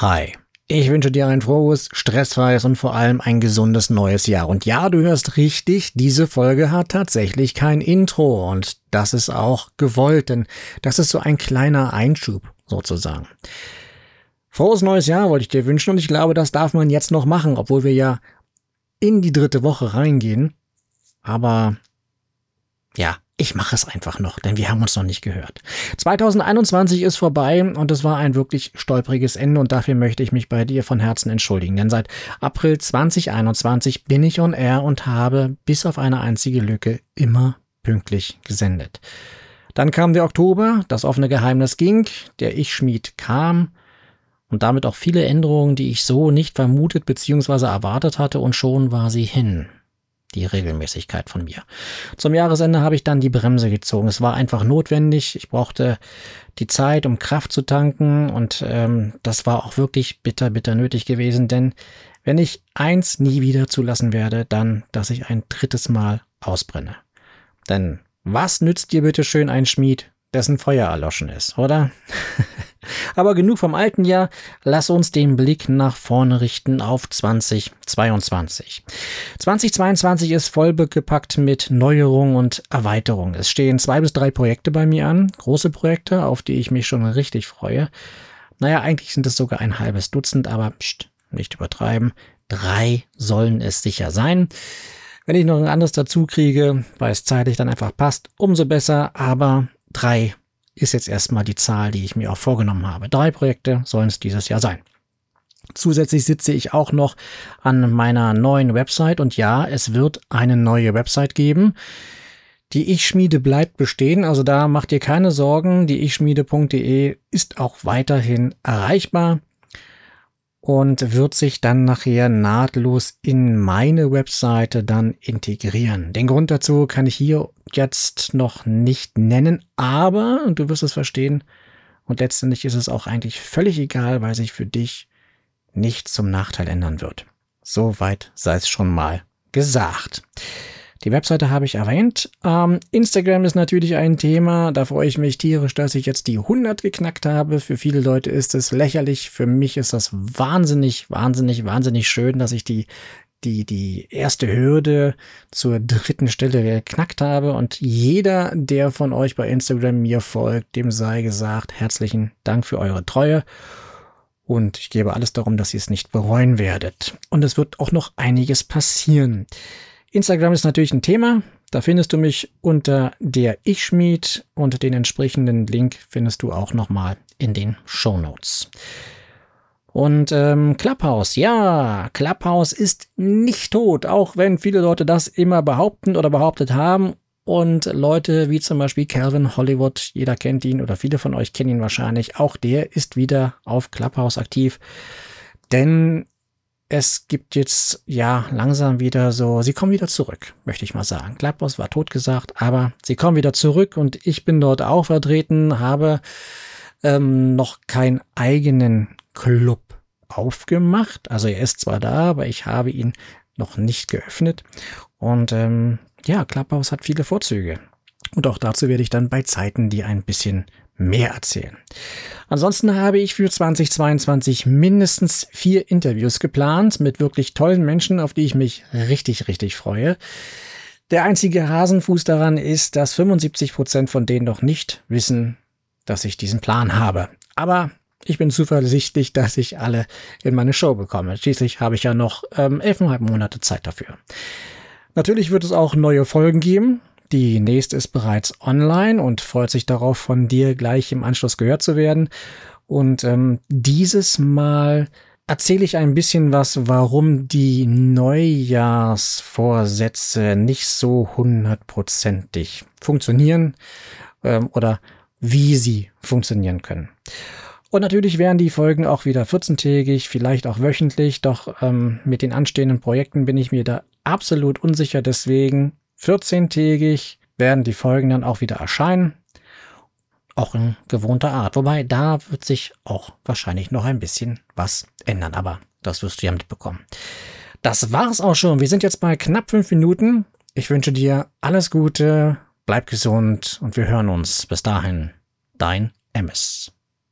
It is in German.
Hi. Ich wünsche dir ein frohes, stressfreies und vor allem ein gesundes neues Jahr. Und ja, du hörst richtig, diese Folge hat tatsächlich kein Intro und das ist auch gewollt, denn das ist so ein kleiner Einschub sozusagen. Frohes neues Jahr wollte ich dir wünschen und ich glaube, das darf man jetzt noch machen, obwohl wir ja in die dritte Woche reingehen. Aber ja, ich mache es einfach noch, denn wir haben uns noch nicht gehört. 2021 ist vorbei und es war ein wirklich stolpriges Ende und dafür möchte ich mich bei dir von Herzen entschuldigen, denn seit April 2021 bin ich on air und habe bis auf eine einzige Lücke immer pünktlich gesendet. Dann kam der Oktober, das offene Geheimnis ging, der Ich-Schmied kam und damit auch viele Änderungen, die ich so nicht vermutet bzw. erwartet hatte und schon war sie hin die Regelmäßigkeit von mir. Zum Jahresende habe ich dann die Bremse gezogen. Es war einfach notwendig. Ich brauchte die Zeit, um Kraft zu tanken und ähm, das war auch wirklich bitter, bitter nötig gewesen, denn wenn ich eins nie wieder zulassen werde, dann, dass ich ein drittes Mal ausbrenne. Denn was nützt dir bitte schön ein Schmied, dessen Feuer erloschen ist, oder? Aber genug vom alten Jahr, lass uns den Blick nach vorne richten auf 2022. 2022 ist vollgepackt mit Neuerungen und Erweiterungen. Es stehen zwei bis drei Projekte bei mir an, große Projekte, auf die ich mich schon richtig freue. Naja, eigentlich sind es sogar ein halbes Dutzend, aber pst, nicht übertreiben. Drei sollen es sicher sein. Wenn ich noch ein anderes dazu kriege, weil es zeitlich dann einfach passt, umso besser, aber drei ist jetzt erstmal die Zahl, die ich mir auch vorgenommen habe. Drei Projekte sollen es dieses Jahr sein. Zusätzlich sitze ich auch noch an meiner neuen Website und ja, es wird eine neue Website geben. Die Ich-Schmiede bleibt bestehen, also da macht ihr keine Sorgen. Die ichschmiede.de ist auch weiterhin erreichbar und wird sich dann nachher nahtlos in meine Webseite dann integrieren. Den Grund dazu kann ich hier jetzt noch nicht nennen, aber du wirst es verstehen und letztendlich ist es auch eigentlich völlig egal, weil sich für dich nichts zum Nachteil ändern wird. Soweit sei es schon mal gesagt. Die Webseite habe ich erwähnt. Ähm, Instagram ist natürlich ein Thema. Da freue ich mich tierisch, dass ich jetzt die 100 geknackt habe. Für viele Leute ist es lächerlich. Für mich ist das wahnsinnig, wahnsinnig, wahnsinnig schön, dass ich die die, die erste Hürde zur dritten Stelle geknackt habe. Und jeder, der von euch bei Instagram mir folgt, dem sei gesagt, herzlichen Dank für eure Treue. Und ich gebe alles darum, dass ihr es nicht bereuen werdet. Und es wird auch noch einiges passieren. Instagram ist natürlich ein Thema. Da findest du mich unter der Ich-Schmied und den entsprechenden Link findest du auch nochmal in den Show Notes. Und ähm, Clubhouse, ja, Clubhouse ist nicht tot, auch wenn viele Leute das immer behaupten oder behauptet haben. Und Leute wie zum Beispiel Calvin Hollywood, jeder kennt ihn oder viele von euch kennen ihn wahrscheinlich, auch der ist wieder auf Clubhouse aktiv. Denn es gibt jetzt ja langsam wieder so, sie kommen wieder zurück, möchte ich mal sagen. Gladbach war totgesagt, aber sie kommen wieder zurück und ich bin dort auch vertreten, habe ähm, noch keinen eigenen Club aufgemacht. Also er ist zwar da, aber ich habe ihn noch nicht geöffnet. Und ähm, ja, Clubhouse hat viele Vorzüge. Und auch dazu werde ich dann bei Zeiten die ein bisschen mehr erzählen. Ansonsten habe ich für 2022 mindestens vier Interviews geplant mit wirklich tollen Menschen, auf die ich mich richtig, richtig freue. Der einzige Hasenfuß daran ist, dass 75 Prozent von denen noch nicht wissen, dass ich diesen Plan habe. Aber ich bin zuversichtlich, dass ich alle in meine Show bekomme. Schließlich habe ich ja noch ähm, elfeinhalb Monate Zeit dafür. Natürlich wird es auch neue Folgen geben. Die nächste ist bereits online und freut sich darauf, von dir gleich im Anschluss gehört zu werden. Und ähm, dieses Mal erzähle ich ein bisschen was, warum die Neujahrsvorsätze nicht so hundertprozentig funktionieren ähm, oder wie sie funktionieren können. Und natürlich wären die Folgen auch wieder 14-tägig, vielleicht auch wöchentlich, doch ähm, mit den anstehenden Projekten bin ich mir da absolut unsicher. Deswegen 14-tägig werden die Folgen dann auch wieder erscheinen. Auch in gewohnter Art. Wobei, da wird sich auch wahrscheinlich noch ein bisschen was ändern. Aber das wirst du ja mitbekommen. Das war's auch schon. Wir sind jetzt bei knapp fünf Minuten. Ich wünsche dir alles Gute, bleib gesund und wir hören uns. Bis dahin, dein MS.